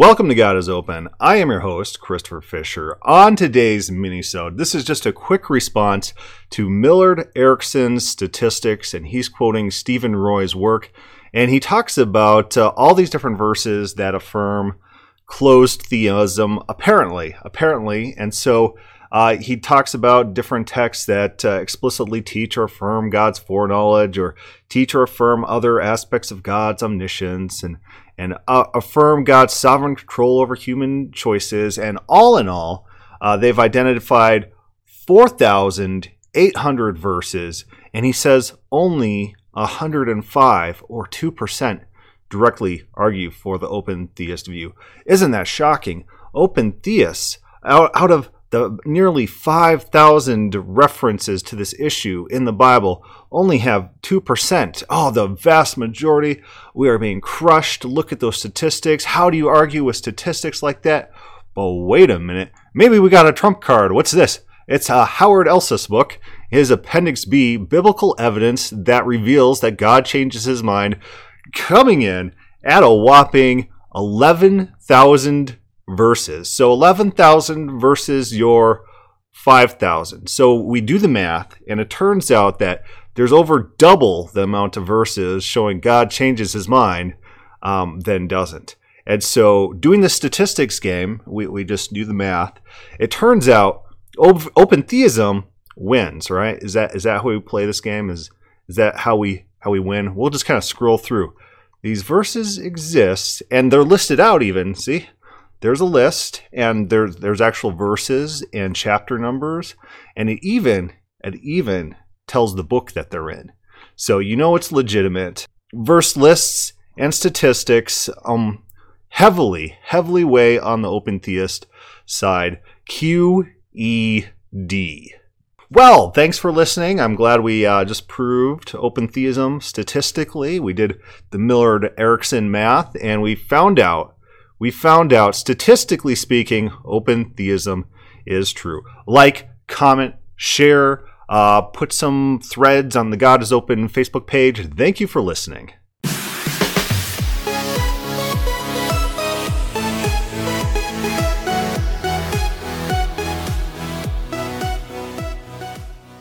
Welcome to God is Open. I am your host, Christopher Fisher. On today's minisode, this is just a quick response to Millard Erickson's statistics, and he's quoting Stephen Roy's work, and he talks about uh, all these different verses that affirm closed theism, apparently, apparently, and so uh, he talks about different texts that uh, explicitly teach or affirm God's foreknowledge or teach or affirm other aspects of God's omniscience and, and uh, affirm God's sovereign control over human choices. And all in all, uh, they've identified 4,800 verses, and he says only 105 or 2% directly argue for the open theist view. Isn't that shocking? Open theists, out, out of the nearly 5,000 references to this issue in the Bible only have 2%. Oh, the vast majority. We are being crushed. Look at those statistics. How do you argue with statistics like that? But wait a minute. Maybe we got a trump card. What's this? It's a Howard Elseth book. His Appendix B, Biblical Evidence That Reveals That God Changes His Mind, coming in at a whopping 11,000 verses. So 11,000 versus your 5,000. So we do the math, and it turns out that there's over double the amount of verses showing God changes his mind um, than doesn't. And so doing the statistics game, we, we just do the math. It turns out open theism wins, right? Is that is that how we play this game? Is is that how we how we win? We'll just kind of scroll through. These verses exist and they're listed out even, see? there's a list and there's there's actual verses and chapter numbers and it even it even tells the book that they're in so you know it's legitimate verse lists and statistics um heavily heavily weigh on the open theist side q e d well, thanks for listening. I'm glad we uh, just proved open theism statistically. We did the Millard Erickson math, and we found out we found out, statistically speaking, open theism is true. Like, comment, share, uh, put some threads on the God is Open Facebook page. Thank you for listening.